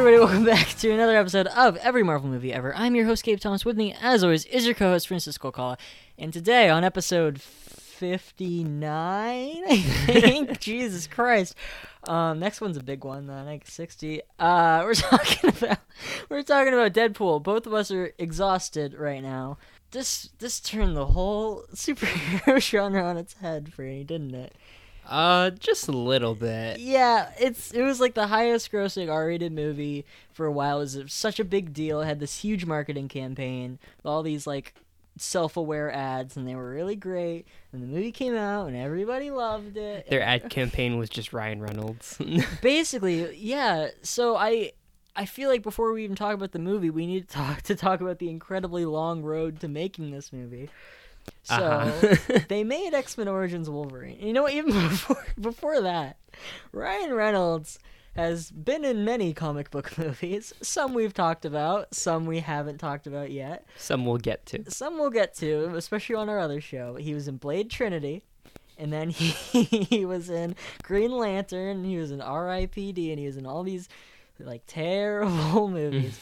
Everybody. Welcome back to another episode of Every Marvel Movie Ever. I'm your host, Gabe Thomas. With me, as always, is your co-host, Francisco Calla. And today, on episode 59, I think, Jesus Christ. Um, next one's a big one, though, I think 60. Uh, we're talking about we're talking about Deadpool. Both of us are exhausted right now. This this turned the whole superhero genre on its head, Franny, didn't it? Uh, just a little bit. Yeah, it's it was like the highest grossing R-rated movie for a while. It was such a big deal. It had this huge marketing campaign, all these like self-aware ads, and they were really great. And the movie came out, and everybody loved it. Their ad campaign was just Ryan Reynolds. Basically, yeah. So I I feel like before we even talk about the movie, we need to talk to talk about the incredibly long road to making this movie. So Uh-huh. they made X Men Origins Wolverine. You know what? Even before before that, Ryan Reynolds has been in many comic book movies. Some we've talked about, some we haven't talked about yet. Some we'll get to. Some we'll get to, especially on our other show. He was in Blade Trinity. And then he, he was in Green Lantern, he was in R.I.P.D., and he was in all these like terrible movies.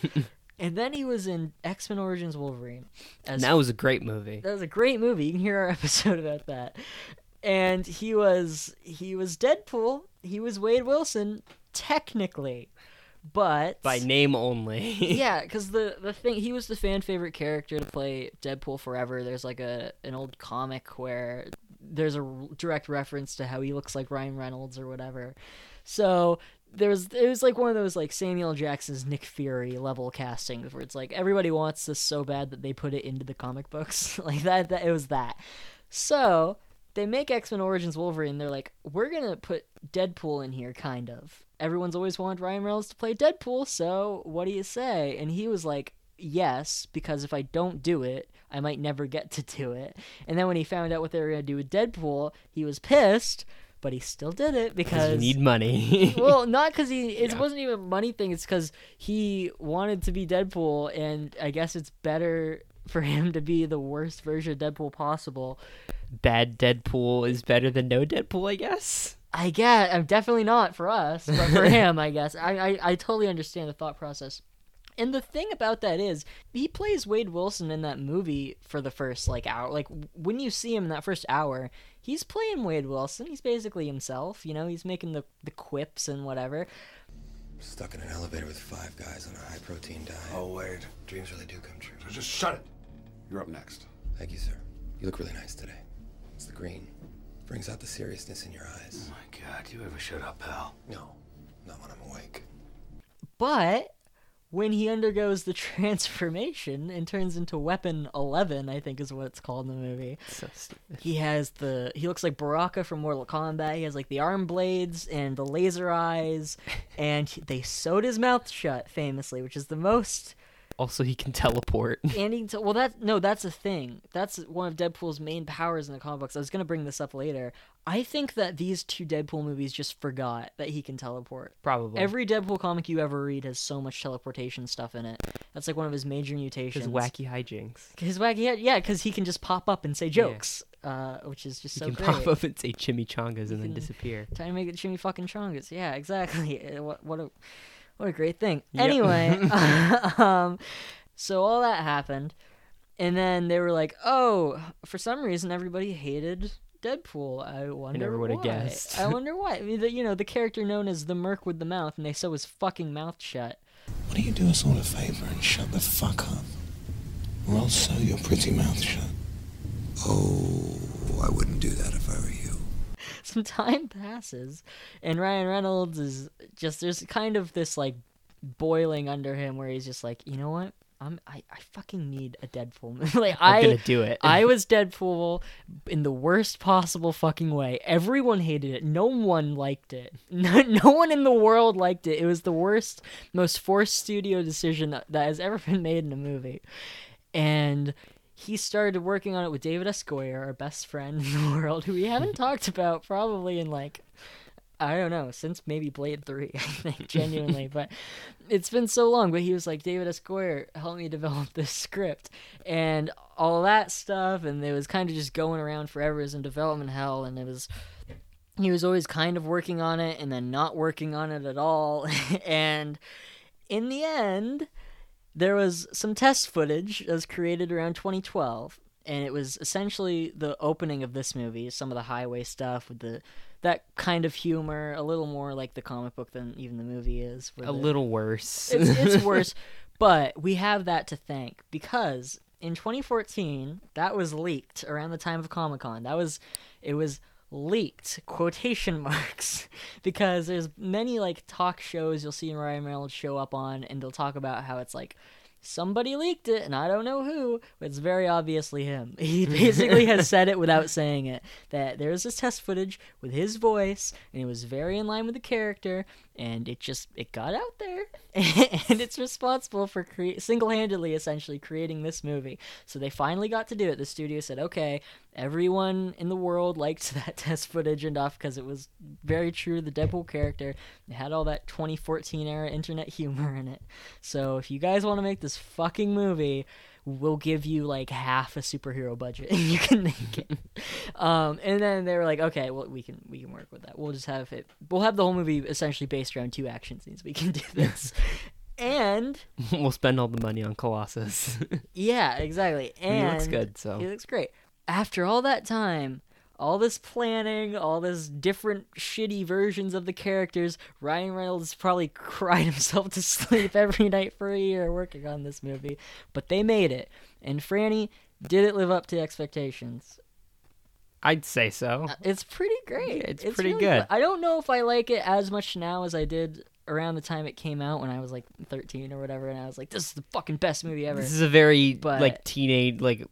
And then he was in X Men Origins Wolverine. As And that was a great movie. that was a great movie. You can hear our episode about that. And he was he was Deadpool. He was Wade Wilson technically, but By name only. yeah, because the the thing he was the fan favorite character to play Deadpool forever. There's like a an old comic where there's a r- direct reference to how he looks like Ryan Reynolds or whatever. So there was it was like one of those like Samuel Jackson's Nick Fury level castings where it's like everybody wants this so bad that they put it into the comic books like that. That it was that. So they make X Men Origins Wolverine. They're like, we're gonna put Deadpool in here, kind of. Everyone's always wanted Ryan Reynolds to play Deadpool, so what do you say? And he was like, yes, because if I don't do it, I might never get to do it. And then when he found out what they were gonna do with Deadpool, he was pissed, but he still did it Because you need money. well, not because he. It Yeah. wasn't even a money thing. It's because he wanted to be Deadpool, and I guess it's better for him to be the worst version of Deadpool possible. Bad Deadpool is better than no Deadpool, I guess. I guess I'm definitely not for us, but for him, I guess. I, I I totally understand the thought process. And the thing about that is, he plays Wade Wilson in that movie for the first like hour. Like when you see him in that first hour, he's playing Wade Wilson. He's basically himself. You know, he's making the the quips and whatever. Stuck in an elevator with five guys on a high protein diet. Oh, wait. dreams really do come true. So just shut it. You're up next. Thank you, sir. You look really nice today. It's the green. Brings out the seriousness in your eyes. Oh my God, you ever shut up, pal? No, not when I'm awake. But when he undergoes the transformation and turns into Weapon Eleven, I think is what it's called in the movie. So stupid. He has the he looks like Baraka from Mortal Kombat. He has like the arm blades and the laser eyes, and he- they sewed his mouth shut famously, which is the most. Also, he can teleport. And he, well, that no, that's a thing. That's one of Deadpool's main powers in the comic books. I was gonna bring this up later. I think that these two Deadpool movies just forgot that he can teleport. Probably. Every Deadpool comic you ever read has so much teleportation stuff in it. That's like one of his major mutations. His wacky hijinks. His wacky yeah, because he can just pop up and say jokes, uh, which is just He so can great. pop up and say chimichangas and then disappear. Trying to make it Jimmy fucking Chongus. Yeah, exactly. What what a what a great thing. Yep. Anyway, um, so all that happened, and then they were like, "Oh, for some reason, everybody hated." Deadpool. I wonder I never would've why. guessed. I wonder why. I mean, the, you know, the character known as the Merc with the mouth, and they sew his fucking mouth shut. Why don't you do us all a favor and shut the fuck up? Or I'll sew your pretty mouth shut. Oh, I wouldn't do that if I were you. time passes and Ryan Reynolds is just there's kind of this like boiling under him where he's just like, you know what? I'm I, I fucking need a Deadpool movie. like I'm I gonna do it. I was Deadpool in the worst possible fucking way. Everyone hated it. No one liked it. No, no one in the world liked it. It was the worst, most forced studio decision that has ever been made in a movie. And he started working on it with David S. Our best friend in the world, who we haven't talked about probably in like I don't know, since maybe Blade 3, I think, genuinely. but it's been so long. But he was like, David S. Goyer, help me develop this script. And all that stuff. And it was kind of just going around forever as in development hell. And it was, he was always kind of working on it and then not working on it at all. and in the end, there was some test footage that was created around 2012, and it was essentially the opening of this movie. Some of the highway stuff with the that kind of humor, a little more like the comic book than even the movie is. A the- little worse. it's, it's worse, but we have that to thank because in 2014 that was leaked around the time of Comic Con. That was it was leaked quotation marks because there's many like talk shows you'll see Ryan Reynolds show up on and they'll talk about how it's like somebody leaked it and I don't know who, but it's very obviously him. He basically has said it without saying it that there's this test footage with his voice and it was very in line with the character and it just it got out there and it's responsible for cre- single-handedly essentially creating this movie. So they finally got to do it. The studio said, "Okay, everyone in the world liked that test footage enough because it was very true to the Deadpool character. It had all that 2014 era internet humor in it. So if you guys want to make this fucking movie, we'll give you like half a superhero budget and you can make it. um, and then they were like, okay, well we can we can work with that. We'll just have it. We'll have the whole movie essentially based around two action scenes. We can do this. and we'll spend all the money on Colossus. yeah, exactly. And he looks good, so he looks great. After all that time, all this planning, all this different shitty versions of the characters, Ryan Reynolds probably cried himself to sleep every night for a year working on this movie. But they made it. And Franny, did it live up to expectations? I'd say so. Uh, It's pretty great. Yeah, it's pretty really good. I don't know if I like it as much now as I did around the time it came out when I was like 13 or whatever, and I was like, "This is the fucking best movie ever." This is a very But- like teenage, like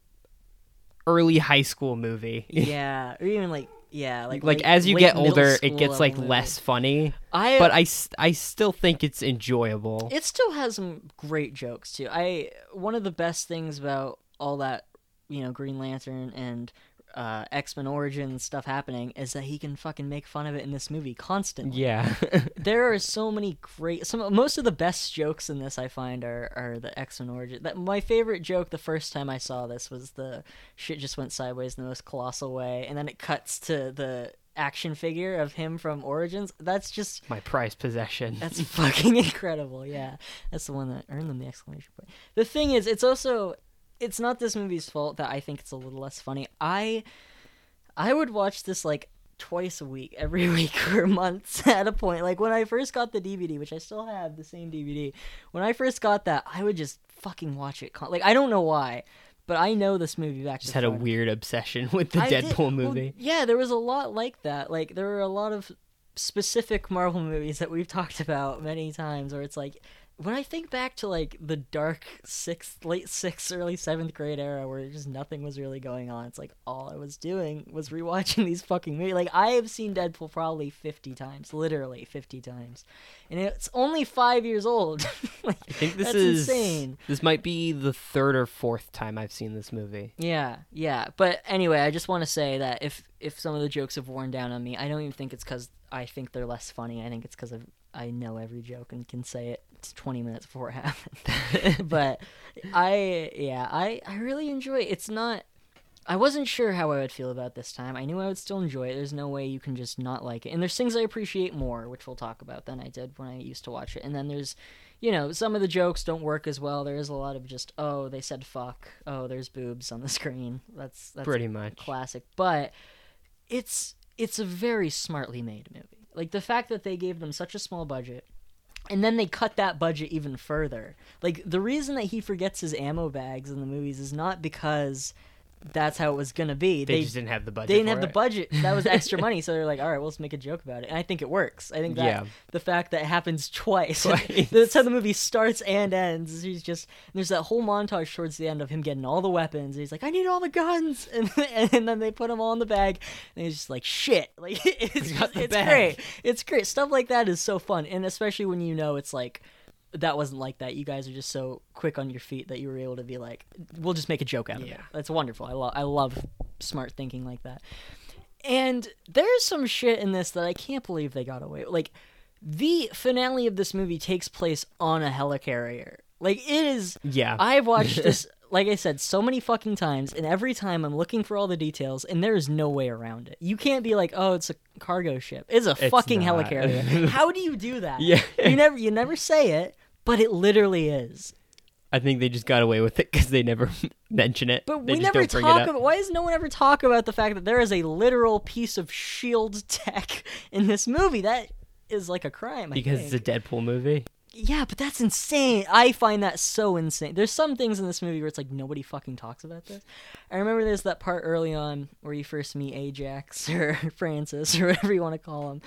early high school movie. yeah, or even like yeah, like like late- as you get older, it gets like movie. less funny. I But I I still think it's enjoyable. it still has some great jokes too. I one of the best things about all that you know Green Lantern and uh, X Men Origins stuff happening is that he can fucking make fun of it in this movie constantly. yeah. there are so many great some most of the best jokes in this I find are are the X Men Origin. That my favorite joke the first time I saw this was the shit just went sideways in the most colossal way, and then it cuts to the action figure of him from Origins. That's just My prized possession. that's fucking incredible. Yeah, that's the one that earned them the exclamation point. The thing is, it's also it's not this movie's fault that I think it's a little less funny. I I would watch this like twice a week, every week for months at a point. Like when I first got the DVD, which I still have the same DVD. When I first got that, I would just fucking watch it. Like I don't know why, but I know this movie back. just had a weird obsession with the I did- Deadpool well, movie. yeah, there was a lot like that. Like there were a lot of specific Marvel movies that we've talked about many times where it's like when I think back to like the dark sixth, late sixth, early seventh grade era where just nothing was really going on, it's like all I was doing was rewatching these fucking movies. Like I have seen Deadpool probably fifty times, literally fifty times, and it's only five years old. like, I think this that's is insane. This might be the third or fourth time I've seen this movie. Yeah, yeah. But anyway, I just want to say that if if some of the jokes have worn down on me, I don't even think it's because I think they're less funny. I think it's because I know every joke and can say it 20 minutes before it happened. but I, yeah, I I really enjoy it. It's not. I wasn't sure how I would feel about this time. I knew I would still enjoy it. There's no way you can just not like it. And there's things I appreciate more, which we'll talk about than I did when I used to watch it. And then there's, you know, some of the jokes don't work as well. There is a lot of just, oh, they said fuck. Oh, there's boobs on the screen. That's that's Pretty much. classic. But it's it's a very smartly made movie. Like the fact that they gave them such a small budget and then they cut that budget even further. Like the reason that he forgets his ammo bags in the movies is not because that's how it was gonna be. They, just didn't have the budget. They didn't have the budget. That was extra money, so they're like, "All right, well, let's make a joke about it." And I think it works. I think that Yeah. the fact that it happens twice, Twice. that's how the movie starts and ends. He's just there's that whole montage towards the end of him getting all the weapons. He's like, "I need all the guns," and and then they put them all in the bag, and he's just like, "Shit!" Like it's it's bag. great. It's great. Stuff like that is so fun, and especially when you know it's like that wasn't like that. You guys are just so quick on your feet that you were able to be like, we'll just make a joke out of it. That's wonderful. I love I love smart thinking like that. And there's some shit in this that I can't believe they got away. with. Like the finale of this movie takes place on a helicarrier. Like it is Yeah. I've watched this like I said so many fucking times and every time I'm looking for all the details and there is no way around it. You can't be like, "Oh, it's a cargo ship." It's a It's fucking not. helicarrier. How do you do that? Yeah. You never you never say it, but it literally is. I think they just got away with it because they never mention it. But they we never talk it about. Why does no one ever talk about the fact that there is a literal piece of shield tech in this movie? That is like a crime. I because think. it's a Deadpool movie. Yeah, but that's insane. I find that so insane. There's some things in this movie where it's like nobody fucking talks about this. I remember there's that part early on where you first meet Ajax or Francis or whatever you want to call him,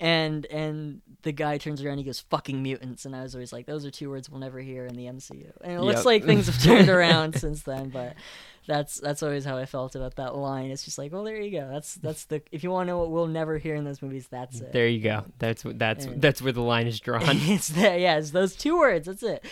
and and the guy turns around and he goes "fucking mutants," and I was always like, those are two words we'll never hear in the MCU. And it looks like things have turned around since then, but. That's that's always how I felt about that line. It's just like, well, there you go. That's that's the if you want to know what we'll never hear in those movies, that's it. There you go. That's that's And- that's where the line is drawn. it's there, yeah, it's those two words. That's it.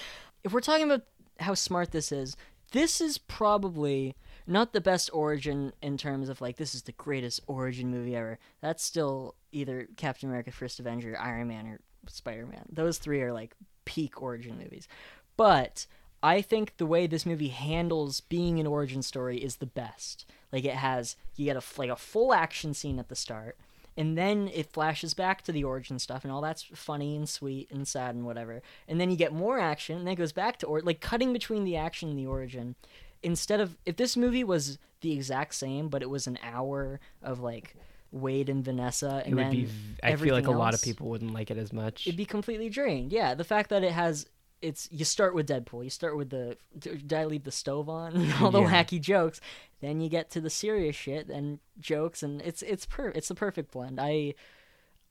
If we're talking about how smart this is, this is probably not the best origin in terms of like this is the greatest origin movie ever. That's still either Captain America: First Avenger, Iron Man, or Spider Man. Those three are like peak origin movies. But I think the way this movie handles being an origin story is the best. Like it has you get a like a full action scene at the start, and then it flashes back to the origin stuff, and all that's funny and sweet and sad and whatever. And then you get more action, and then it goes back to or like cutting between the action and the origin. Instead of if this movie was the exact same, but it was an hour of like Wade and Vanessa, and it would then be. I feel like a everything lot of people wouldn't like it as much. it'd be completely drained. Yeah, the fact that it has it's you start with Deadpool, you start with the did I leave the stove on all the Yeah. wacky jokes, then you get to the serious shit and jokes, and it's it's per it's the perfect blend. I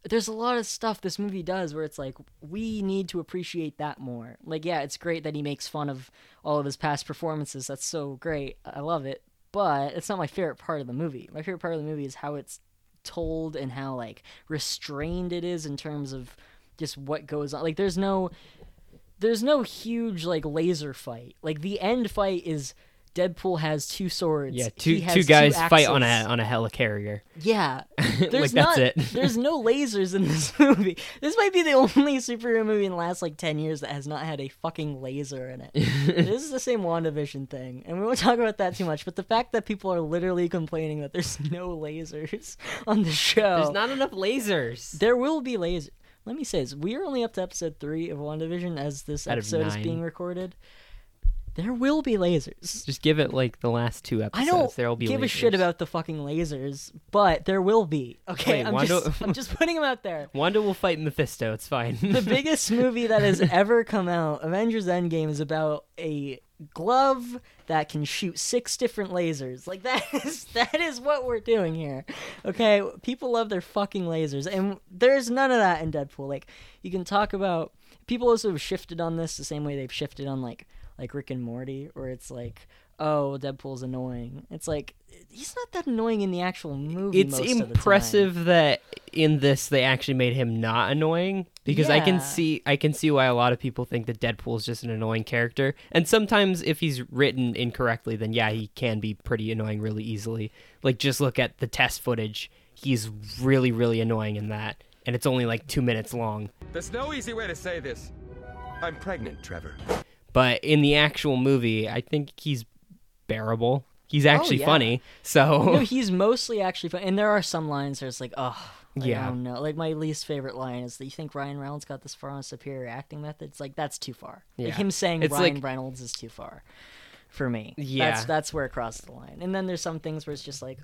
there's a lot of stuff this movie does where it's like we need to appreciate that more. Like yeah, it's great that he makes fun of all of his past performances. That's so great. I love it. But it's not my favorite part of the movie. My favorite part of the movie is how it's told and how like restrained it is in terms of just what goes on. Like there's no there's no huge like laser fight. Like the end fight is Deadpool has two swords. yeah, He two has two guys fight on a on a helicarrier. Yeah. There's like not, that's it. there's no lasers in this movie. This might be the only superhero movie in the last like 10 years that has not had a fucking laser in it. this is the same WandaVision thing. And we won't talk about that too much, but the fact that people are literally complaining that there's no lasers on the show. There's not enough lasers. There will be lasers. Let me say this. We are only up to episode 3 of WandaVision as this Out of episode is nine. being recorded. There will be lasers. Just give it like the last two I episodes. don't There'll be give a shit lasers. about the fucking lasers, but there will be. Okay, Wait, I'm, Wanda- just, I'm just putting them out there. Wanda will fight Mephisto. It's fine. The biggest movie that has ever come out, Avengers Endgame, is about a glove that can shoot six different lasers. Like that is that is what we're doing here. Okay, people love their fucking lasers, and there's none of that in Deadpool. Like you can talk about people also have shifted on this the same way they've shifted on like like Rick and Morty, where it's like. Oh, Deadpool's annoying. It's like he's not that annoying in the actual movie. it's most of the time. impressive that in this they actually made him not annoying because I can see I can see why a lot of people think that Deadpool is just an annoying character. And sometimes if he's written incorrectly, then yeah, he can be pretty annoying really easily. Like just look at the test footage. He's really really annoying in that. And it's only like 2 minutes long. There's no easy way to say this. I'm pregnant, Trevor. But in the actual movie, I think he's bearable. He's oh, actually yeah. funny. So no, he's mostly actually fun. And there are some lines where it's like, oh, like, Yeah. Oh, I don't know. Like my least favorite line is that you think Ryan Reynolds got this far on superior acting methods. Like that's too far. Like Yeah. him saying It's Ryan like- Reynolds is too far for me. Yeah. that's that's where it crossed the line. And then there's some things where it's just like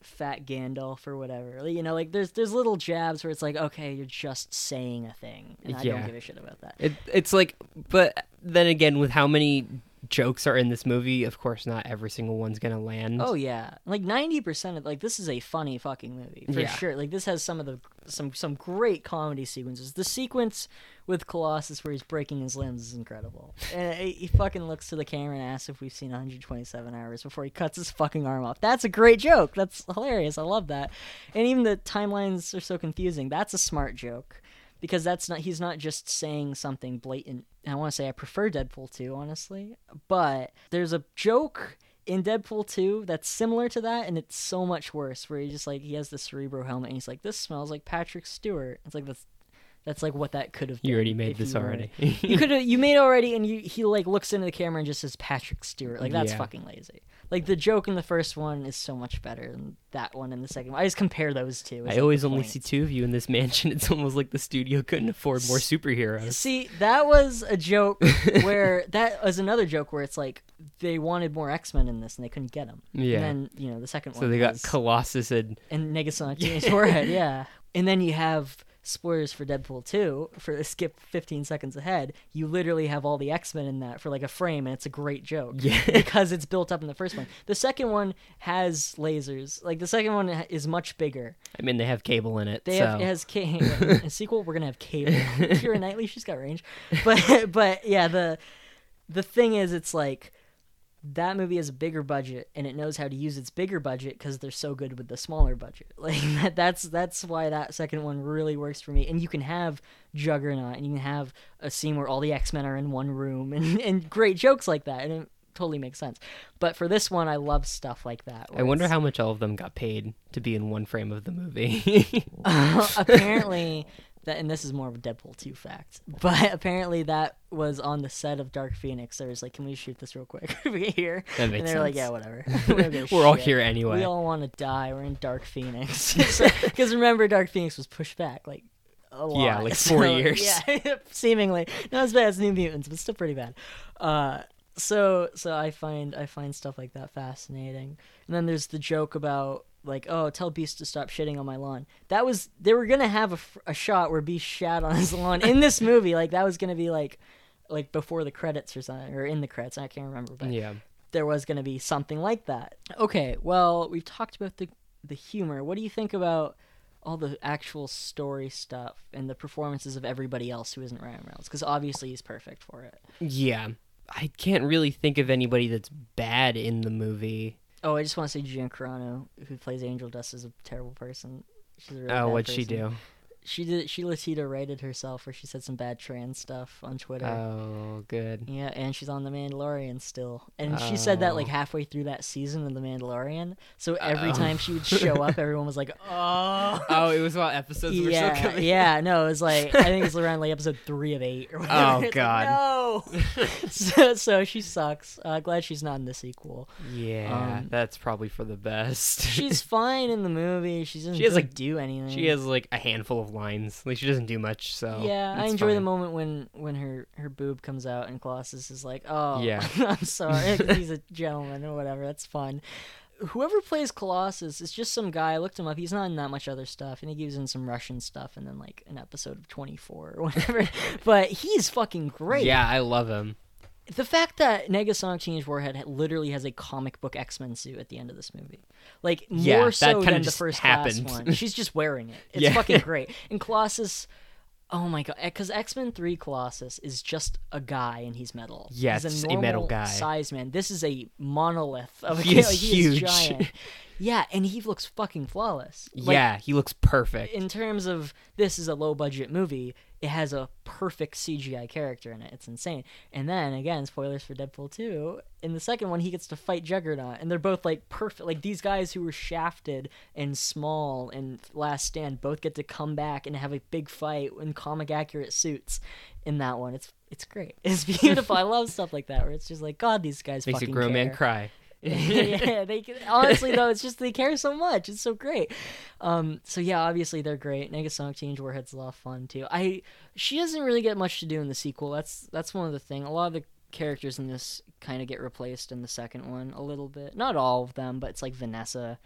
fat Gandalf or whatever. You know, like there's there's little jabs where it's like, okay, you're just saying a thing, and I Yeah. don't give a shit about that. It, it's like, but then again, with how many jokes are in this movie, of course, not every single one's gonna land. Oh yeah, like ninety percent of like this is a funny fucking movie for Yeah. sure. Like this has some of the some some great comedy sequences. The sequence with Colossus where he's breaking his limbs is incredible. And he he fucking looks to the camera and asks if we've seen 127 hours before he cuts his fucking arm off. That's a great joke. That's hilarious. I love that. And even the timelines are so confusing. That's a smart joke. Because that's not he's not just saying something blatant. I want to say I prefer Deadpool 2, honestly. But there's a joke in Deadpool 2 that's similar to that and it's so much worse where he just like he has the cerebro helmet and he's like this smells like Patrick Stewart. It's like that's That's like what that could have. You already made this you already. you could have. You made already, and you he like looks into the camera and just says Patrick Stewart. Like that's Yeah. fucking lazy. Like the joke in the first one is so much better than that one in the second one. I just compare those two. I always only point. see two of you in this mansion. It's almost like the studio couldn't afford more superheroes. See, that was a joke where that was another joke where it's like they wanted more X Men in this and they couldn't get them. Yeah. And then you know the second one. So they got was- Colossus and and Negasonic Teenage forehead, yeah. And then you have spoilers for Deadpool 2 for skip 15 seconds ahead. You literally have all the X Men in that for like a frame, and it's a great joke Yeah. because it's built up in the first one. The second one has lasers. Like the second one is much bigger. I mean they have cable in it. They so. have it has K- in a sequel. We're gonna have Cable. Keira Knightley, she's got range, but but yeah, the the thing is, it's like that movie has a bigger budget and it knows how to use its bigger budget because they're so good with the smaller budget. Like that, that's that's why that second one really works for me. And you can have Juggernaut and you can have a scene where all the X Men are in one room and and great jokes like that, and it totally makes sense. But for this one, I love stuff like that. I wonder it's- how much all of them got paid to be in one frame of the movie. Uh, apparently that and this is more of a Deadpool 2 fact, but apparently that was on the set of Dark Phoenix. There was like, can we shoot this real quick We're here? That and they're like, yeah, whatever. We don't give a We're all here anyway. We all want to die. We're in Dark Phoenix. Because remember, Dark Phoenix was pushed back like a lot. Yeah, like four So, years. Yeah, seemingly not as bad as New Mutants, but still pretty bad. Uh, so so I find I find stuff like that fascinating. And then there's the joke about like, oh, tell Beast to stop shitting on my lawn. That was they were gonna have a, a shot where Beast shat on his lawn in this movie. Like that was gonna be like like before the credits or something, or in the credits. I can't remember, but yeah. there was going to be something like that. Okay, well, we've talked about the the humor. What do you think about all the actual story stuff and the performances of everybody else who isn't Ryan Reynolds? Because obviously he's perfect for it. Yeah. I can't really think of anybody that's bad in the movie. Oh, I just want to say Gina Carano, who plays Angel Dust, is a terrible person. She's a really oh, what'd she do? She did. She Latita rated herself, where she said some bad trans stuff on Twitter. Oh, good. Yeah, and she's on The Mandalorian still. And she said that like Oh. halfway through that season of The Mandalorian. So every Oh. time she would show up, everyone was like, oh. Oh, it was while episodes were still Yeah, coming. yeah, no, it was like I think it was around like episode three of eight or whatever. Oh, It's like, God. no. so, so she sucks. Uh, glad she's not in the sequel. Yeah, Um, that's probably for the best. She's fine in the movie. She doesn't She has, really like- do anything. she has like a handful of lines. Like she doesn't do much, so Yeah, I enjoy the moment when when her her boob comes out and Colossus is like, "Oh, Yeah. I'm sorry, he's a gentleman or whatever." That's fun. Whoever plays Colossus is just some guy. I looked him up. He's not in that much other stuff. Think he was in some Russian stuff and then like an episode of 24 or whatever. but he's fucking great. Yeah, I love him. The fact that Negasonic Teenage Warhead literally has a comic book X Men suit at the end of this movie, like Yeah, more so than the first happened. class one. She's just wearing it. It's Yeah. fucking great. And Colossus, oh my god, eh, because X Men Three Colossus is just a guy and he's metal. Yeah, he's a, a metal guy. size man. This is a monolith of a He is Like, he is huge. giant. Yeah, and he looks fucking flawless. Like, yeah, he looks perfect. in terms of this is a low budget movie, it has a perfect CGI character in it. It's insane. And then again, spoilers for Deadpool 2. In the second one, he gets to fight Juggernaut, and they're both like perfect. Like these guys who were shafted and small and Last Stand both get to come back and have a big fight in comic accurate suits. In that one, it's it's great. It's beautiful. I love stuff like that where it's just like God, these guys Makes a fucking grown man cry. Yeah, they honestly though it's just they care so much. It's so great. Um, so yeah, obviously they're great. Negasonic Teenage Warhead's a lot of fun too. I she doesn't really get much to do in the sequel. That's that's one of the thing. A lot of the characters in this kind of get replaced in the second one a little bit. Not all of them, but it's like Vanessa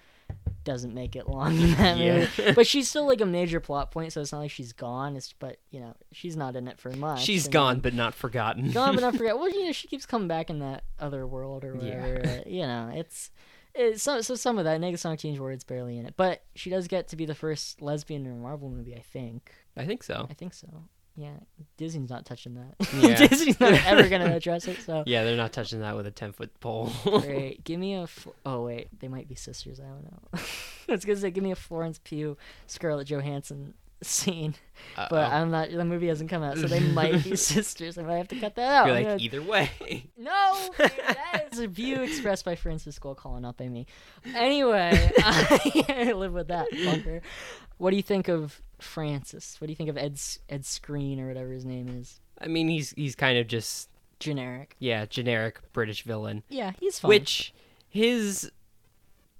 doesn't make it long in that Yeah. movie. but she's still like a major plot point, so it's not like she's gone. It's but you know she's not in it for much. She's and gone, then- but not forgotten. gone but not forgot. Well, you know, she keeps coming back in that other world or Yeah. whatever. uh, You know, it's it's so so some of that Negasonic Teenage Warhead's barely in it, but she does get to be the first lesbian in a Marvel movie. I think. I think so. I think so. Yeah, Disney's not touching that. Yeah. Disney's not ever gonna address it. So Yeah, they're not touching that with a ten foot pole. great. Give me a. Oh wait, they might be sisters. I don't know. I was gonna say, give me a Florence Pugh, Scarlett Johansson scene, but Uh-oh. I'm not. The movie hasn't come out, so they might be sisters. I might have to cut that out. You're like gonna- either way. no, that is a view expressed by Francis calling up me. Anyway, I live with that fucker. What do you think of Francis? What do you think of Ed's Ed Skrein or whatever his name is? I mean, he's he's kind of just Generic. yeah, generic British villain. Yeah, he's fine. Which his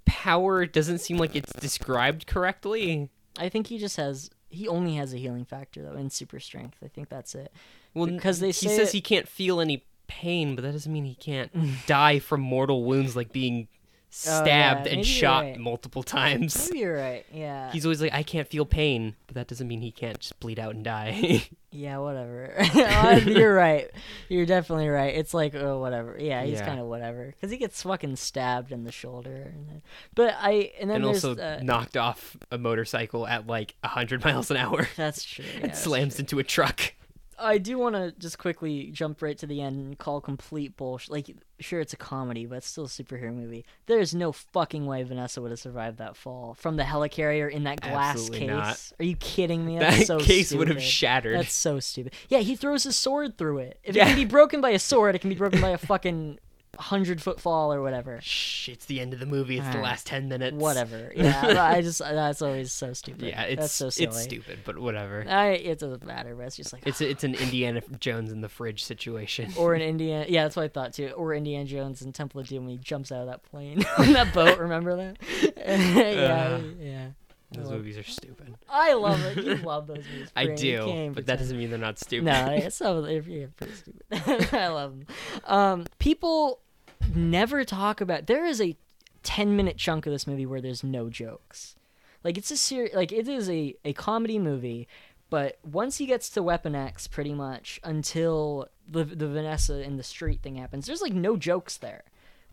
power doesn't seem like it's described correctly. I think he just has. He only has a healing factor though, and super strength. I think that's it. Well, Because they he say says it- he can't feel any pain, but that doesn't mean he can't die from mortal wounds like being stabbed Oh, maybe and shot right. multiple times. Maybe you're right. Yeah. He's always like, I can't feel pain, but that doesn't mean he can't just bleed out and die. Yeah, whatever. Uh, You're right. You're definitely right. It's like, oh, whatever. Yeah, he's Yeah. kind of whatever because he gets fucking stabbed in the shoulder. And then, but I and then and also uh, knocked off a motorcycle at like 100 miles an hour. that's true. Yeah, and slams true. into a truck. I do want to just quickly jump right to the end and call complete bullshit. Like, sure, it's a comedy, but it's still a superhero movie. There's no fucking way Vanessa would have survived that fall from the helicarrier in that glass Absolutely case. not. Are you kidding me? That's That so case would have shattered. That's so stupid. Yeah, he throws his sword through it. If Yeah. it can be broken by a sword, it can be broken by a fucking hundred foot fall or whatever. Shh, it's the end of the movie. It's the last 10 minutes. Whatever. Yeah, I just that's always so stupid. Yeah, it's that's so silly. it's stupid, but whatever. I, it doesn't matter, but it's just like It's it's an Indiana Jones in the fridge situation. or an Indiana. Yeah, that's what I thought too. Or Indiana Jones in Temple of Doom when he jumps out of that plane on that boat. Remember that? yeah, Uh, yeah. Those movies are stupid. I love it. You love those movies. I do, but that doesn't mean they're not stupid. No, it's so they're, yeah, pretty stupid. I love them. Um, people never talk about. There is a ten minute chunk of this movie where there's no jokes. Like it's a ser- like it is a a comedy movie, but once he gets to Weapon X, pretty much until the the Vanessa in the street thing happens, there's like no jokes there.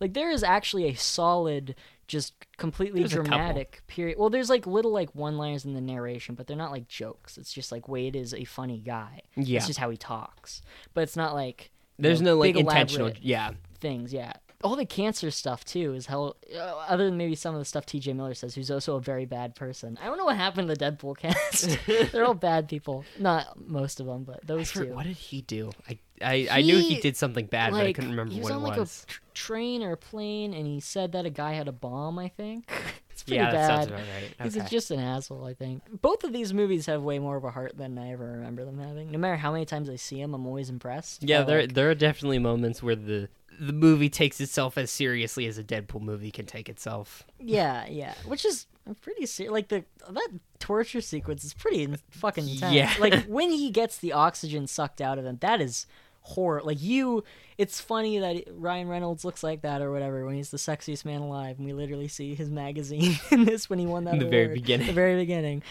Like there is actually a solid, just completely There's dramatic period. Well, there's like little like one liners in the narration, but they're not like jokes. It's just like Wade is a funny guy. Yeah. It's just how he talks. But it's not like There's know, no like intentional. Yeah, things. Yeah. All the cancer stuff too is how. Uh, other than maybe some of the stuff T.J. Miller says, who's also a very bad person. I don't know what happened to the Deadpool cast. They're all bad people. Not most of them, but those for- two. what did he do? I I, I knew he He, did something bad, but I couldn't remember what it was. he was on like was. a tr- train or a plane, and he said that a guy had a bomb. I think it's pretty yeah, that bad. sounds about right. He's just an asshole, I think. Both of these movies have way more of a heart than I ever remember them having. No matter how many times I see them, I'm always impressed. Yeah, there like- there are definitely moments where the the movie takes itself as seriously as a Deadpool movie can take itself. yeah, yeah, which is pretty ser- like the that torture sequence is pretty in- fucking intense. Yeah. like when he gets the oxygen sucked out of him, that is horror. Like you, it's funny that Ryan Reynolds looks like that or whatever when he's the sexiest man alive, and we literally see his magazine in this when he won that award. In the very beginning. The very beginning.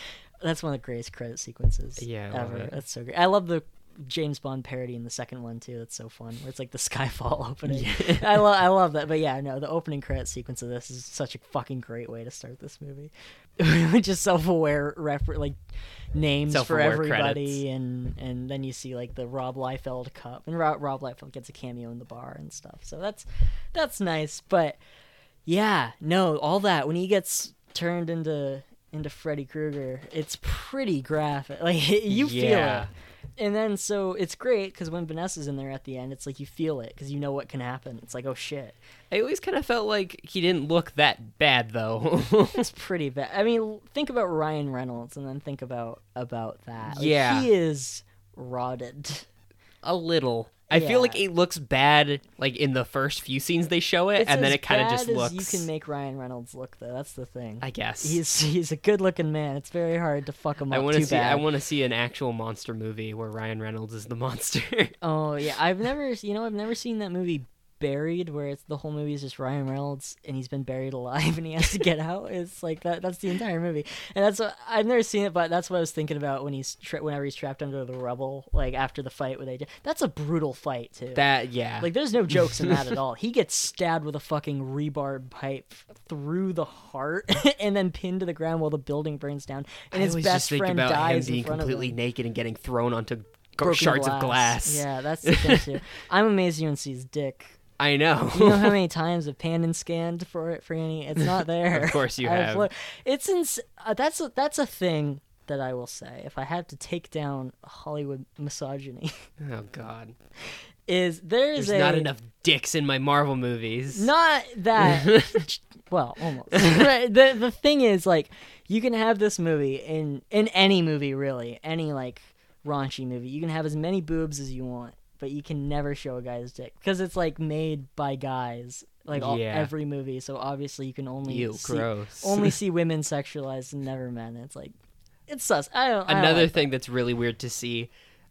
That's one of the greatest credit sequences. Yeah, ever. That's so great. I love the James Bond parody in the second one too. That's so fun. Where it's like the Skyfall opening. I love I love that. But yeah, no, the opening credit sequence of this is such a fucking great way to start this movie. Just self-aware refer like names for Self-aware everybody, credits. and and then you see like the Rob Liefeld cup, and Rob, Rob Liefeld gets a cameo in the bar and stuff. So that's that's nice. But yeah, no, all that when he gets turned into into Freddy Krueger, it's pretty graphic. Like you feel it. And then so it's great because when Vanessa's in there at the end, it's like you feel it because you know what can happen. It's like oh shit, I always kind of felt like he didn't look that bad though. it's pretty bad. I mean, think about Ryan Reynolds and then think about about that. Like, Yeah. he is rotted. A little. I feel like it looks bad like in the first few scenes they show it, It's and then it kind of just as looks. You can make Ryan Reynolds look though. That's the thing. I guess. He's he's a good looking man. It's very hard to fuck him I up want too to see. bad. I want to see an actual monster movie where Ryan Reynolds is the monster. Oh yeah, I've never, you know, I've never seen that movie Buried, where it's the whole movie is just Ryan Reynolds and he's been buried alive and he has to get out. It's like that. That's the entire movie, and that's what I've never seen it, but that's what I was thinking about when he's tra- whenever he's trapped under the rubble, like after the fight with they. That's a brutal fight too. that yeah. like there's no jokes in that at all. He gets stabbed with a fucking rebar pipe through the heart and then pinned to the ground while the building burns down, and I his best just friend about him dies being in front of completely him. naked and getting thrown onto shards of glass. Yeah, that's the thing too. I'm amazed you don't see his dick. I know. You know how many times I've panned and scanned for it for any? It's not there. Of course you I've lo- It's ins- uh, that's a, that's a thing that I will say, if I had to take down Hollywood misogyny, Oh God. is there is not enough dicks in my Marvel movies. Not that. well, almost. The the thing is, like, you can have this movie in in any movie, really, any like raunchy movie. You can have as many boobs as you want, but you can never show a guy's dick because it's like made by guys. Like all, Yeah. every movie, so obviously you can only Ew, see, gross. only see women sexualized and never men. It's like it's sus. I don't. I don't Another like thing that's really weird to see.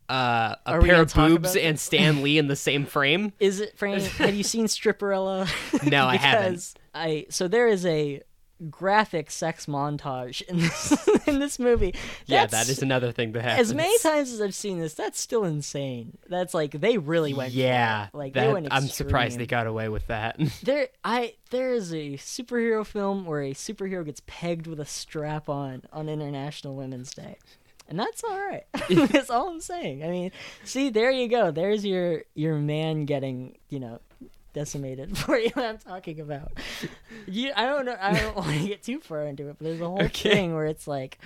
Uh, a Are pair of boobs and Stan Lee in the same frame. Is it Frank? have you seen Stripperella? No, I haven't. I so there is a graphic sex montage in this in this movie. Yeah, That's- another thing that happens. as many times as I've seen this. That's still insane. That's like they really went. Yeah, like they that, went. I'm surprised they got away with that. There, I there is a superhero film where a superhero gets pegged with a strap on on International Women's Day, and that's all right. that's all I'm saying. I mean, see, there you go. There's your your man getting you know decimated for you. What I'm talking about. You, I don't know. I don't want to get too far into it, but there's a whole Okay. thing where it's like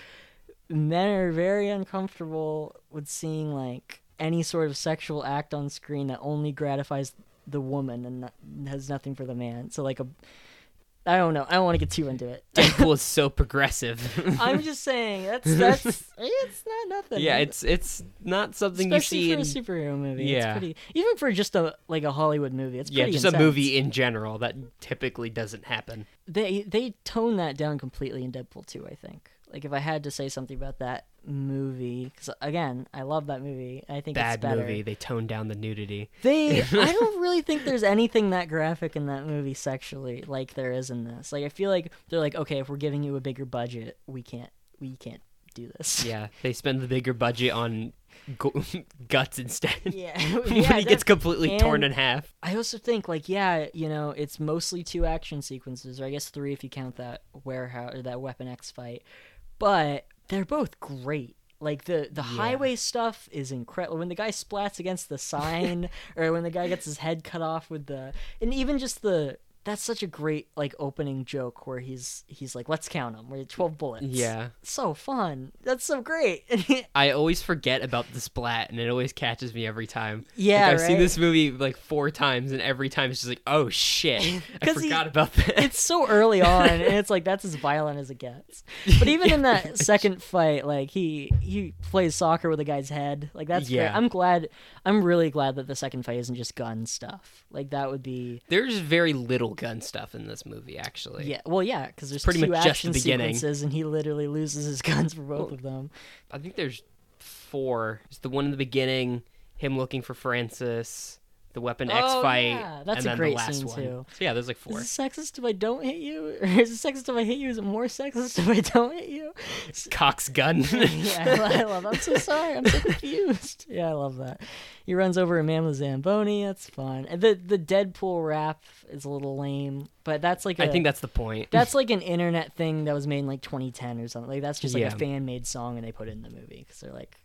men are very uncomfortable with seeing like any sort of sexual act on screen that only gratifies the woman and not, has nothing for the man. So like a I don't know. I don't want to get too into it. Deadpool is so progressive. I'm just saying that's that's it's not nothing. yeah, it's it's not something especially you see for in a superhero movie. Yeah. It's pretty even for just a like a Hollywood movie. It's yeah, pretty just intense. a movie in general that typically doesn't happen. They they tone that down completely in Deadpool 2, I think. Like if I had to say something about that movie cuz again, I love that movie. I think Bad it's better. movie. They toned down the nudity. They, I don't really think there's anything that graphic in that movie sexually like there is in this. Like I feel like they're like, okay, if we're giving you a bigger budget, we can't, we can't do this. Yeah, they spend the bigger budget on go- guts instead. Yeah, yeah, he gets completely torn in half. I also think like, yeah, you know, it's mostly two action sequences, or I guess three if you count that warehouse or that Weapon X fight, but they're both great. Like the the highway stuff is incredible. When the guy splats against the sign, or when the guy gets his head cut off with the, and even just the that's such a great like opening joke where he's he's like, let's count them. We're twelve bullets. Yeah. so fun. That's so great. I always forget about the splat, and it always catches me every time. Yeah, like, I've seen this movie like four times, and every time it's just like, oh shit, I 'Cause he- forgot about that. it's so early on and it's like that's as violent as it gets but even in that second fight like he he plays soccer with a guy's head like that's great. Yeah. i'm glad i'm really glad that the second fight isn't just gun stuff like that would be There's very little gun stuff in this movie, actually. yeah well yeah because there's Pretty two much just the action beginning. sequences and he literally loses his guns for both Well, of them I think there's four. It's the one in the beginning, him looking for Francis, the Weapon X Oh, fight, yeah. That's and a then great the last scene, one. too. So yeah, there's like four. is it sexist if i don't hit you or is it sexist if i hit you is it more sexist if i don't hit you Cox gun. yeah, I love. That. I'm so sorry. I'm so confused. Yeah, I love that. He runs over a man with Zamboni. That's fun. And the the Deadpool rap is a little lame, but that's like a, I think that's the point. that's like an internet thing that was made in like 2010 or something. Like that's just like Yeah. a fan made song and they put it in the movie because they're like,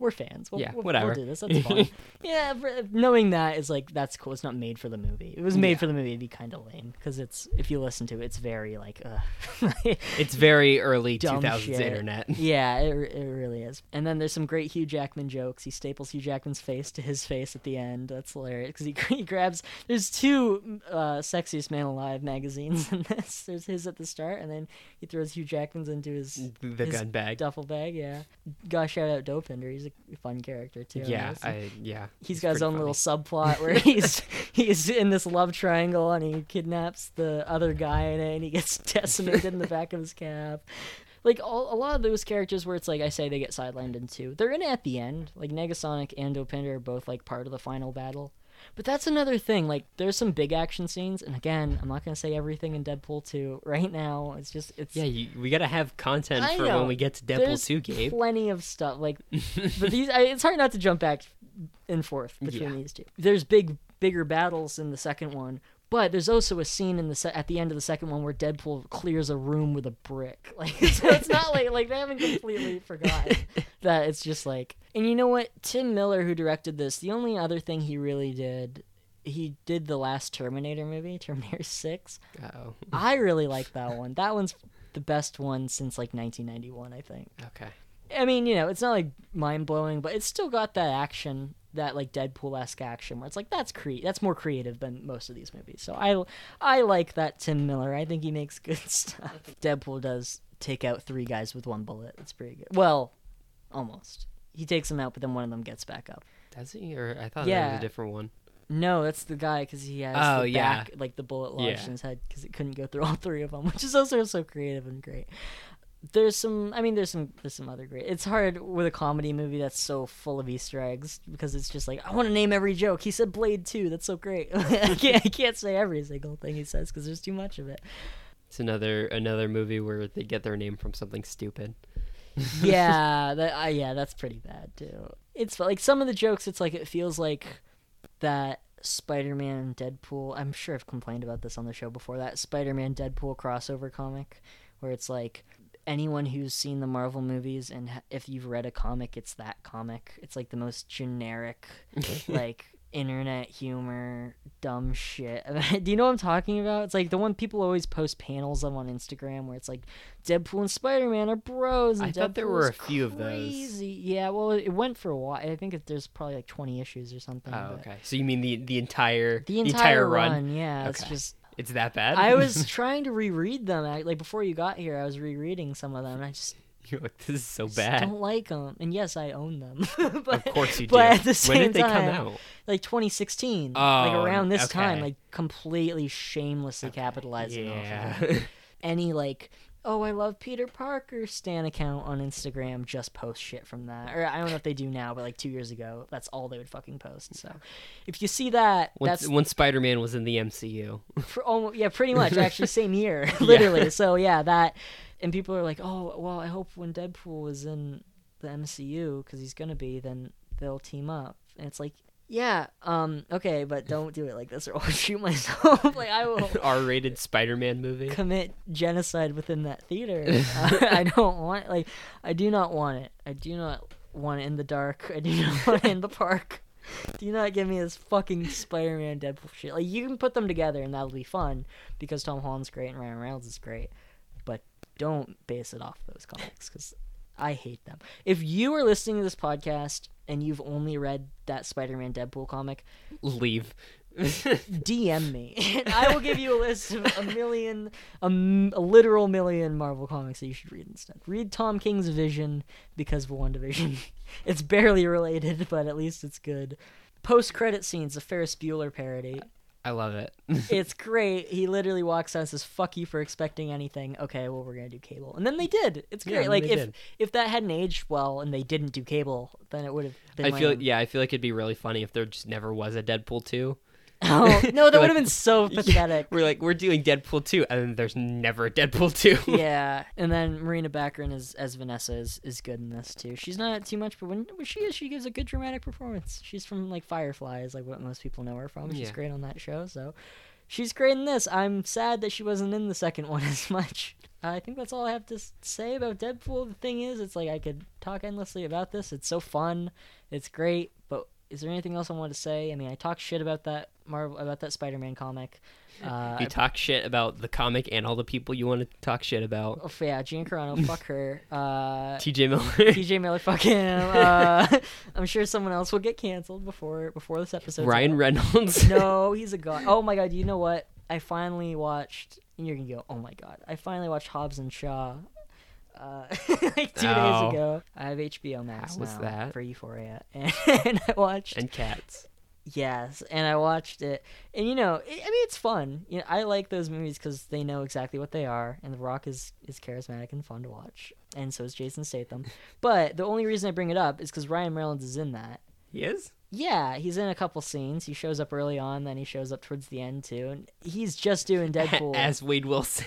we're fans. We'll, Yeah, we'll, whatever. We'll do this. That's fun. yeah, knowing that is like that's cool. It's not made for the movie. It was made Yeah. for the movie, it'd be kind of lame because it's if you listen to it, it's very like, uh, It's very early 2000s internet. Yeah, it, it really is. And then there's some great Hugh Jackman jokes. He staples Hugh Jackman's face to his face at the end. That's hilarious because he, he grabs. There's two uh, sexiest man alive magazines in this. There's his at the start, and then he throws Hugh Jackman's into his The his gun bag. duffel bag. Yeah, gotta shout out Dopinder. He's a fun character too. Yeah. I yeah. He's got his own funny. little subplot where he's he's in this love triangle and he kidnaps the other guy in it and he gets decimated in the back of his cab. Like all, a lot of those characters where it's like I say they get sidelined in two. They're in it at the end. Like Negasonic and Dopinder are both like part of the final battle. But that's another thing. Like there's some big action scenes, and again, I'm not gonna say everything in Deadpool 2 right now. It's just it's Yeah, you, we gotta have content I for know. when we get to Deadpool There's 2, Gabe. plenty of stuff like but these I, it's hard not to jump back and forth between Yeah. these two there's big bigger battles in the second one but there's also a scene in the se- at the end of the second one where Deadpool clears a room with a brick. Like so it's not like like they haven't completely forgotten that it's just like. And you know what? Tim Miller, who directed this, the only other thing he really did, he did the last Terminator movie, Terminator Six. Oh, I really like that one. That one's the best one since like 1991, I think. okay. I mean, you know, it's not like mind blowing, but it's still got that action, that like Deadpool esque action, where it's like that's cre- that's more creative than most of these movies. So I I like that Tim Miller. I think he makes good stuff. Deadpool does take out three guys with one bullet. It's pretty good. Well, almost. He takes them out, but then one of them gets back up. Does he? Or I thought that was a different one. No, that's the guy because he has Oh, the yeah. back, like the bullet lodged Yeah. in his head because it couldn't go through all three of them, which is also so creative and great. There's some, I mean, there's some, there's some other great. It's hard with a comedy movie that's so full of Easter eggs because it's just like I want to name every joke. He said Blade Two. That's so great. I can't, I can't say every single thing he says because there's too much of it. It's another another movie where they get their name from something stupid. yeah, that uh, yeah, that's pretty bad too. It's like some of the jokes. It's like it feels like that Spider-Man Deadpool. I'm sure I've complained about this on the show before. That Spider-Man Deadpool crossover comic, where it's like anyone who's seen the Marvel movies and if you've read a comic, it's that comic. It's like the most generic, like internet humor, dumb shit. Do you know what I'm talking about? It's like the one people always post panels of on Instagram where it's like Deadpool and Spider Man are bros. And I thought there were a few of those. Crazy. Yeah, well, it went for a while. I think there's probably like 20 issues or something. Oh, okay. So you mean the the entire The entire, run, run? yeah. It's just It's that bad? I was trying to reread them. I, like before you got here, I was rereading some of them. And I just, You're like, this is so bad. don't like them. And yes, I own them. but, Of course you do. But at the same when did they time, come out? like 2016, like Oh, around this time, like completely shamelessly capitalizing off of Yeah. Any like, oh, I love Peter Parker stan account on Instagram just post shit from that. Or I don't know if they do now, but like two years ago, that's all they would fucking post. So if you see that, when, that's when Spider-Man was in the MCU. for almost, oh, yeah, pretty much actually same year, literally. So yeah, that, and people are like, oh, well, I hope when Deadpool is in the MCU because he's gonna be, then they'll team up, and it's like, yeah, um, okay, but don't do it like this, or I'll shoot myself. like I will R-rated Spider-Man movie. commit genocide within that theater. Uh, I don't want, like, I do not want it. I do not want it in the dark. I do not want it in the park. Do not give me this fucking Spider-Man Deadpool shit. Like you can put them together and that'll be fun because Tom Holland's great and Ryan Reynolds is great, but don't base it off those comics because I hate them. If you are listening to this podcast and you've only read that Spider-Man Deadpool comic, Leave. DM me, and I will give you a list of a million, a, m- a literal million Marvel comics that you should read instead. Read Tom King's Vision because of WandaVision. it's barely related, but at least it's good. Post credit scenes, a Ferris Bueller parody. I love it. It's great. He literally walks out and says, "Fuck you for expecting anything." Okay, well we're gonna do cable, and then they did. It's great. and like if did. if that hadn't aged well and they didn't do cable, then it would have been. I feel yeah, I feel like it'd be really funny if there just never was a Deadpool 2. Oh no, that would have been so pathetic. We're like we're doing Deadpool 2 and then there's never a Deadpool 2. yeah, and then Morena Baccarin as as Vanessa is, is good in this too. She's not too much, but when, when she is, she gives a good dramatic performance. She's from like Firefly, is like what most people know her from. She's Yeah. great on that show, so she's great in this. I'm sad that she wasn't in the second one as much. I think that's all I have to say about Deadpool. The thing is, it's like I could talk endlessly about this. It's so fun, it's great. Is there anything else I want to say? I mean, I talked shit about that Marvel about that Spider-Man comic. Uh, you talk shit about the comic and all the people you want to talk shit about. Oh, yeah, Gina Carano, fuck her. Uh, TJ Miller. TJ Miller, fuck him. Uh, I'm sure someone else will get canceled before before this episode. Ryan Reynolds. No, he's a god. Oh my god, you know what? I finally watched. And you're gonna go. Oh my god, I finally watched Hobbs and Shaw. Uh, like two days ago. I have HBO Max How was now that? for Euphoria, and, and I watched. and cats. Yes, and I watched it, and you know, it, I mean, it's fun. You know, I like those movies because they know exactly what they are, and The Rock is is charismatic and fun to watch, and so is Jason Statham. but the only reason I bring it up is because Ryan Reynolds is in that. He is? Yeah, he's in a couple scenes. He shows up early on, then he shows up towards the end too, and he's just doing Deadpool. As Wade Wilson.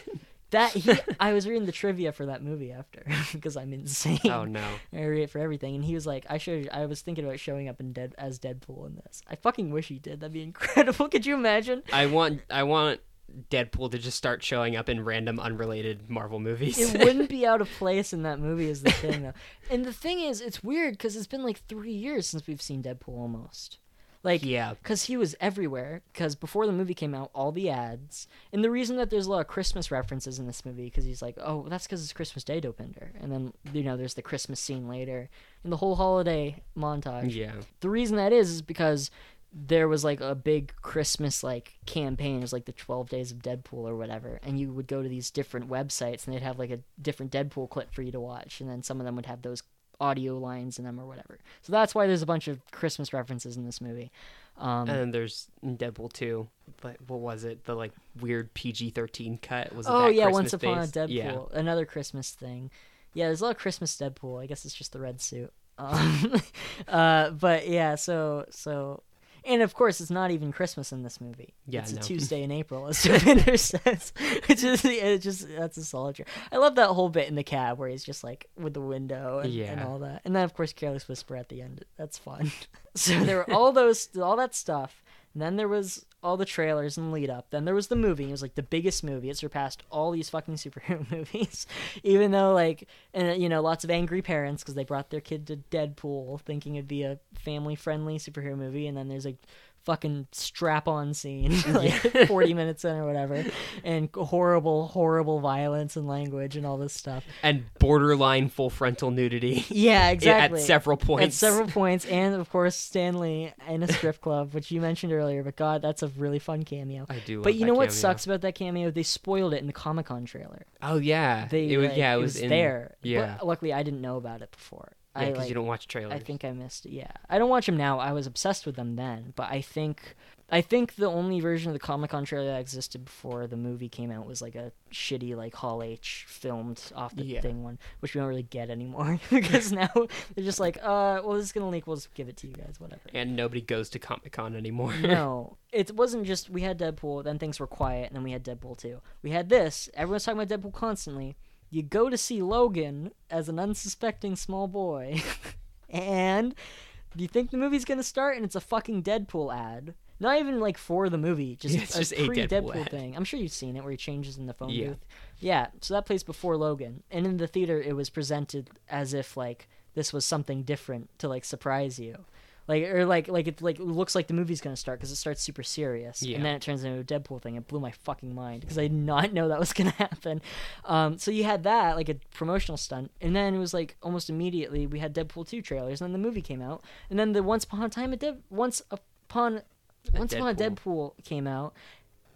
That he, I was reading the trivia for that movie after because I'm insane. oh no. I read it for everything, and he was like, "I should." I was thinking about showing up in Dead as Deadpool in this. I fucking wish he did. That'd be incredible. Could you imagine? I want I want Deadpool to just start showing up in random unrelated Marvel movies. It wouldn't be out of place in that movie, is the thing though. And the thing is, it's weird because it's been like three years since we've seen Deadpool almost. Like, Yeah. because he was everywhere. Because before the movie came out, all the ads, and the reason that there's a lot of Christmas references in this movie, because he's like, oh, that's because it's Christmas Day Dopinder, and then you know there's the Christmas scene later, and the whole holiday montage. Yeah. The reason that is is because there was like a big Christmas like campaign. It was like the 12 Days of Deadpool or whatever. And you would go to these different websites and they'd have like a different Deadpool clip for you to watch. And then some of them would have those audio lines in them or whatever. So that's why there's a bunch of Christmas references in this movie. Um, And then there's Deadpool 2. But what was it? The like weird PG 13 cut? Was it oh yeah, Once Christmas Upon a? Deadpool, Yeah. another Christmas thing. Yeah, there's a lot of Christmas Deadpool. I guess it's just the red suit. Um, uh, but yeah, so so, and of course, it's not even Christmas in this movie. Yeah, it's a. Tuesday in April, as says. Which is it just that's a solid. tr- I love that whole bit in the cab where he's just like with the window and, and all that, and then of course Careless Whisper at the end. That's fun. so there were all those all that stuff. And then there was all the trailers and lead up. Then there was the movie. It was like the biggest movie. It surpassed all these fucking superhero movies. Even though like and you know lots of angry parents because they brought their kid to Deadpool thinking it'd be a family friendly superhero movie, and then there's like fucking strap on scene like 40 minutes in or whatever and horrible horrible violence and language and all this stuff And borderline full frontal nudity. yeah exactly At several points. at several points, and of course Stan Lee in a strip club, which you mentioned earlier. But God, that's a really fun cameo. I do. But you know what cameo. sucks about that cameo? They spoiled it in the Comic Con trailer. Oh yeah. They it was like, yeah, it it was, was in, there. Yeah. But luckily, I didn't know about it before. Yeah, because like, you don't watch trailers. I think I missed it. Yeah, I don't watch them now. I was obsessed with them then, but I think I think the only version of the Comic Con trailer that existed before the movie came out was like a shitty like Hall H filmed off the Yeah. thing one, which we don't really get anymore because now they're just like, uh, well, this is gonna leak. We'll just give it to you guys, whatever. and nobody goes to Comic Con anymore. no, it wasn't just we had Deadpool, then things were quiet, and then we had Deadpool 2. We had this. Everyone's talking about Deadpool constantly. You go to see Logan as an unsuspecting small boy, and you think the movie's gonna start, and it's a fucking Deadpool ad. Not even like for the movie, just, Yeah, it's a just a Deadpool pre-Deadpool thing. I'm sure you've seen it where he changes in the phone Yeah. booth. Yeah, so that plays before Logan, and in the theater it was presented as if like this was something different to like surprise you, like or like like it like looks like the movie's gonna start because it starts super serious, Yeah. and then it turns into a Deadpool thing. It blew my fucking mind because I did not know that was gonna happen. Um, so you had that like a promotional stunt, and then it was like almost immediately we had Deadpool two trailers, and then the movie came out, and then the Once Upon a Time a Dead Once Upon Once Upon a Deadpool. Deadpool came out,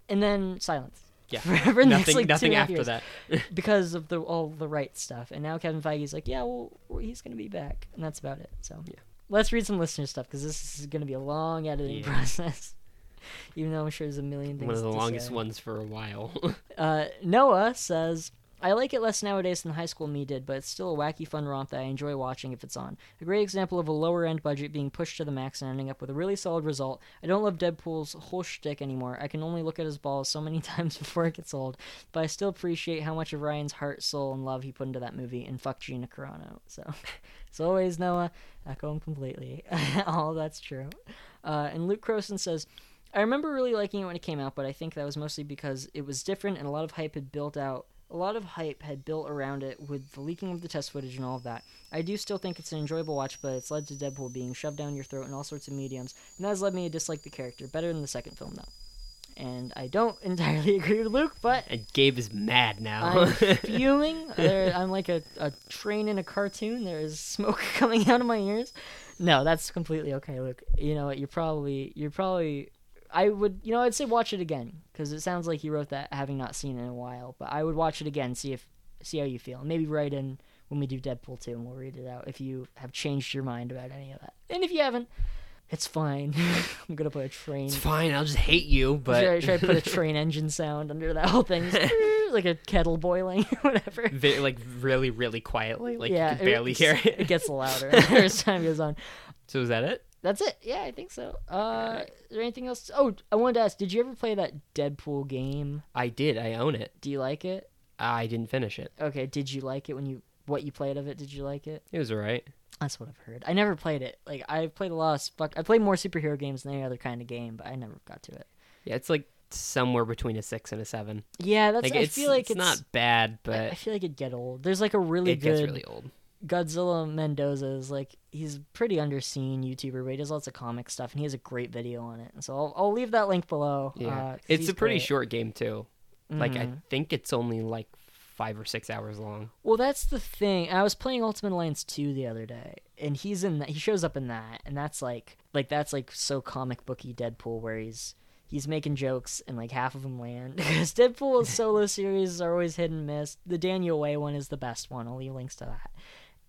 and then silence. Yeah. Forever nothing like, nothing a after years that. because of the all the right stuff. And now Kevin Feige's like, yeah, well, he's gonna be back, and that's about it. So Yeah. Let's read some listener stuff because this is gonna be a long editing Yeah. process. Even though I'm sure there's a million things. One of the to longest say. ones for a while. Uh, Noah says, I like it less nowadays than High School Me did, but it's still a wacky, fun romp that I enjoy watching if it's on. A great example of a lower end budget being pushed to the max and ending up with a really solid result. I don't love Deadpool's whole shtick anymore. I can only look at his balls so many times before it gets old, but I still appreciate how much of Ryan's heart, soul, and love he put into that movie, and fuck Gina Carano. So, as always, Noah, echo him completely. All that's true. Uh, and Luke Croson says, I remember really liking it when it came out, but I think that was mostly because it was different and a lot of hype had built out. A lot of hype had built around it with the leaking of the test footage and all of that. I do still think it's an enjoyable watch, but it's led to Deadpool being shoved down your throat in all sorts of mediums, and that has led me to dislike the character better than the second film, though. And I don't entirely agree with Luke, but and Gabe is mad now. I'm fuming. There, I'm like a, a train in a cartoon. There is smoke coming out of my ears. No, that's completely okay, Luke. You know what? You're probably you're probably. I would, you know, I'd say watch it again because it sounds like you wrote that having not seen it in a while. But I would watch it again, see if see how you feel. Maybe write in when we do Deadpool 2 and we'll read it out if you have changed your mind about any of that. And if you haven't, it's fine. I'm gonna put a train. it's fine. I'll just hate you, but should, I, should I put a train engine sound under that whole thing? like a kettle boiling, or whatever. Ve- like really, really quietly, like yeah, you can barely it's- hear it. It gets louder as time goes on. So is that it? That's it. Yeah, I think so. Uh, is there anything else? Oh, I wanted to ask: Did you ever play that Deadpool game? I did. I own it. Do you like it? I didn't finish it. Okay. Did you like it when you what you played of it? Did you like it? It was alright. That's what I've heard. I never played it. Like I've played a lot of fuck. I played more superhero games than any other kind of game, but I never got to it. Yeah, it's like somewhere between a six and a seven. Yeah, that's. Like I feel like it's, not bad, I, but I feel like it'd get old. There's like a really it good. gets really old. Godzilla Mendoza is like he's pretty underseen YouTuber, but he does lots of comic stuff, and he has a great video on it. So I'll, I'll leave that link below. Yeah, uh, it's a pretty great. short game too. Like I Mhm. think it's only like five or six hours long. Well, that's the thing. I was playing Ultimate Alliance 2 the other day, and he's in that. He shows up in that, and that's like like that's like so comic booky Deadpool, where he's he's making jokes and like half of them land. Because Deadpool's solo series are always hit and miss. The Daniel Way one is the best one. I'll leave links to that.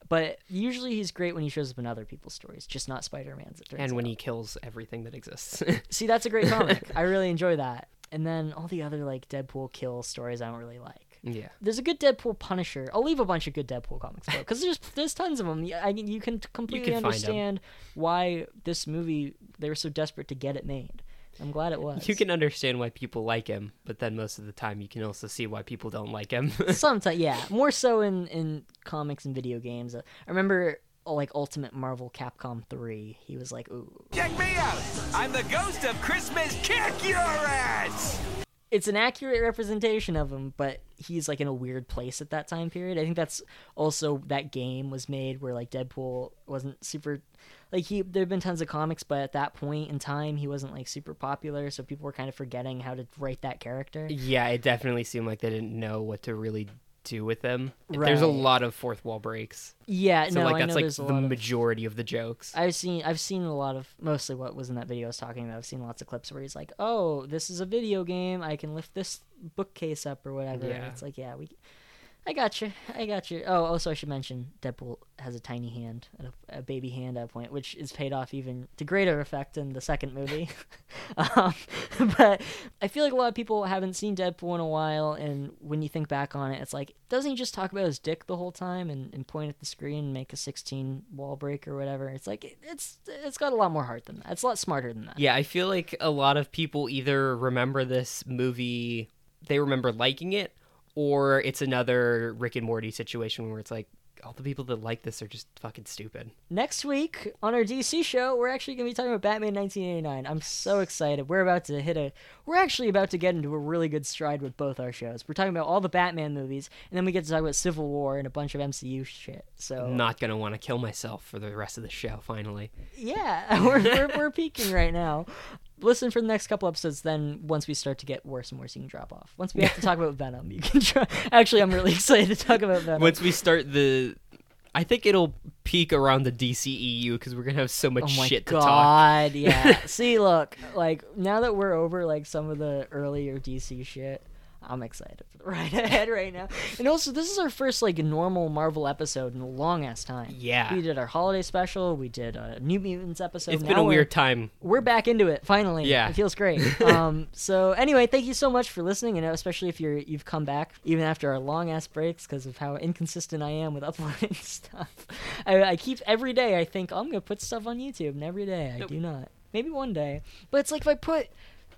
But usually he's great when he shows up in other people's stories, just not Spider Man's. and when he kills everything that exists. see, that's a great comic. I really enjoy that. And then all the other like Deadpool kill stories, I don't really like yeah. there's a good Deadpool Punisher. I'll leave a bunch of good Deadpool comics though, because there's there's tons of them. I, you can completely can understand why this movie they were so desperate to get it made. I'm glad it was. You can understand why people like him, but then most of the time you can also see why people don't like him. sometimes, yeah, more so in in comics and video games. I remember uh, like Ultimate Marvel Capcom 3. He was like, ooh. Check me out! I'm the ghost of Christmas Kick Your Ass! It's an accurate representation of him, but he's like in a weird place at that time period. I think that's also that game was made where like Deadpool wasn't super like he there have been tons of comics, but at that point in time he wasn't like super popular, so people were kind of forgetting how to write that character. yeah, it definitely seemed like they didn't know what to really do with him. There's a lot of fourth wall breaks. Yeah, So no, like that's like the lot of majority of the jokes. I've seen I've seen a lot of mostly what was in that video I was talking about. I've seen lots of clips where he's like, "Oh, this is a video game. I can lift this bookcase up or whatever." And it's like, "Yeah, we I got you. I got you." Oh, also I should mention Deadpool has a tiny hand, a, baby hand at a point, which is paid off even to greater effect in the second movie. um, but I feel like a lot of people haven't seen Deadpool in a while, and when you think back on it, it's like, doesn't he just talk about his dick the whole time and, and point at the screen and make a 16 wall break or whatever? It's like it- it's it's got a lot more heart than that. It's a lot smarter than that. Yeah, I feel like a lot of people either remember this movie, they remember liking it, or it's another Rick and Morty situation where it's like all the people that like this are just fucking stupid. Next week on our DC show, we're actually going to be talking about Batman 1989. I'm so excited. We're about to hit a. We're actually about to get into a really good stride with both our shows. We're talking about all the Batman movies, and then we get to talk about Civil War and a bunch of MCU shit. So I'm not gonna want to kill myself for the rest of the show. Finally, yeah, we're, we're, we're peaking right now. Listen for the next couple episodes. Then once we start to get worse and worse, you can drop off. Once we have to talk about Venom, you can. Try... Actually, I'm really excited to talk about Venom. once we start the, I think it'll peak around the DCEU because we're gonna have so much Oh shit to talk. god, yeah. See, look, like now that we're over like some of the earlier DC shit, I'm excited for the ride ahead right now. And also, this is our first like normal Marvel episode in a long ass time. Yeah. we did our holiday special. We did a New Mutants episode. It's now been a weird time. We're back into it finally. Yeah. it feels great. um, so anyway, thank you so much for listening, and especially if you're you've come back even after our long ass breaks because of how inconsistent I am with uploading stuff. I, I keep every day I think I'm gonna put stuff on YouTube, and every day I do not. Maybe one day, but it's like if I put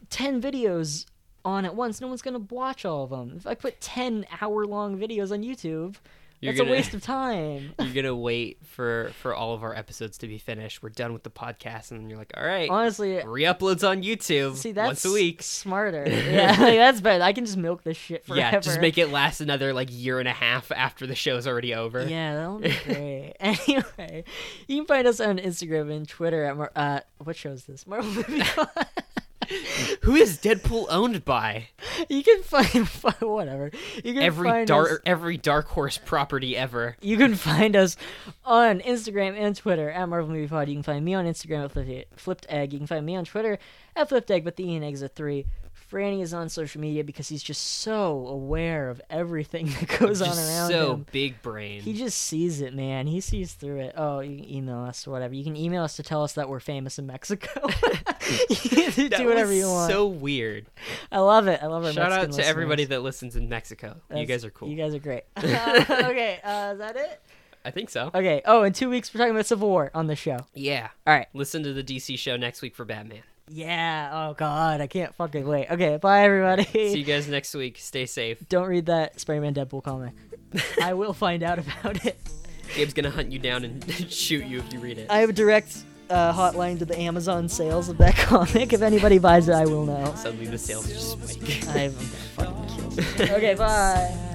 ten videos on at once, no one's gonna watch all of them. If I put ten hour long videos on YouTube, You're that's gonna- a waste of time. You're gonna wait for for all of our episodes to be finished. We're done with the podcast, and you're like, all right, Honestly, re-uploads on YouTube see that's once a week. smarter. Yeah, like, that's better. I can just milk this shit forever. Yeah, just make it last another like year and a half after the show's already over. Yeah, that'll be great. anyway, you can find us on Instagram and Twitter at Mar- uh, what show is this? Marvel Movie. Pod. Who is Deadpool owned by? you can find, find whatever. You can Every find dark us, every dark horse property ever. You can find us on Instagram and Twitter at Marvel Movie Pod. You can find me on Instagram at Flipped, Egg. You can find me on Twitter at Flipped Egg, but the Ian Egg's a three. Franny is on social media because he's just so aware of everything that goes on around so him. So big brain. He just sees it, man. He sees through it. Oh, you can email us or whatever. You can email us to tell us that we're famous in Mexico. you can do whatever you want. So weird. I love it. I love it. Shout Mexican out to everybody that listens in Mexico. you guys are cool. You guys are great. okay, uh, is that it? I think so. Okay. Oh, in two weeks we're talking about Civil War on the show. Yeah. All right. Listen to the DC show next week for Batman. Yeah. Oh God, I can't fucking wait. Okay. Bye, everybody. See you guys next week. Stay safe. Don't read that Spider-Man Deadpool comic. I will find out about it. Gabe's gonna hunt you down and shoot you if you read it. I have a direct uh, hotline to the Amazon sales of that comic. If anybody buys it, I will know. Suddenly the sales just spike. I'm fucking killed. Okay. Bye.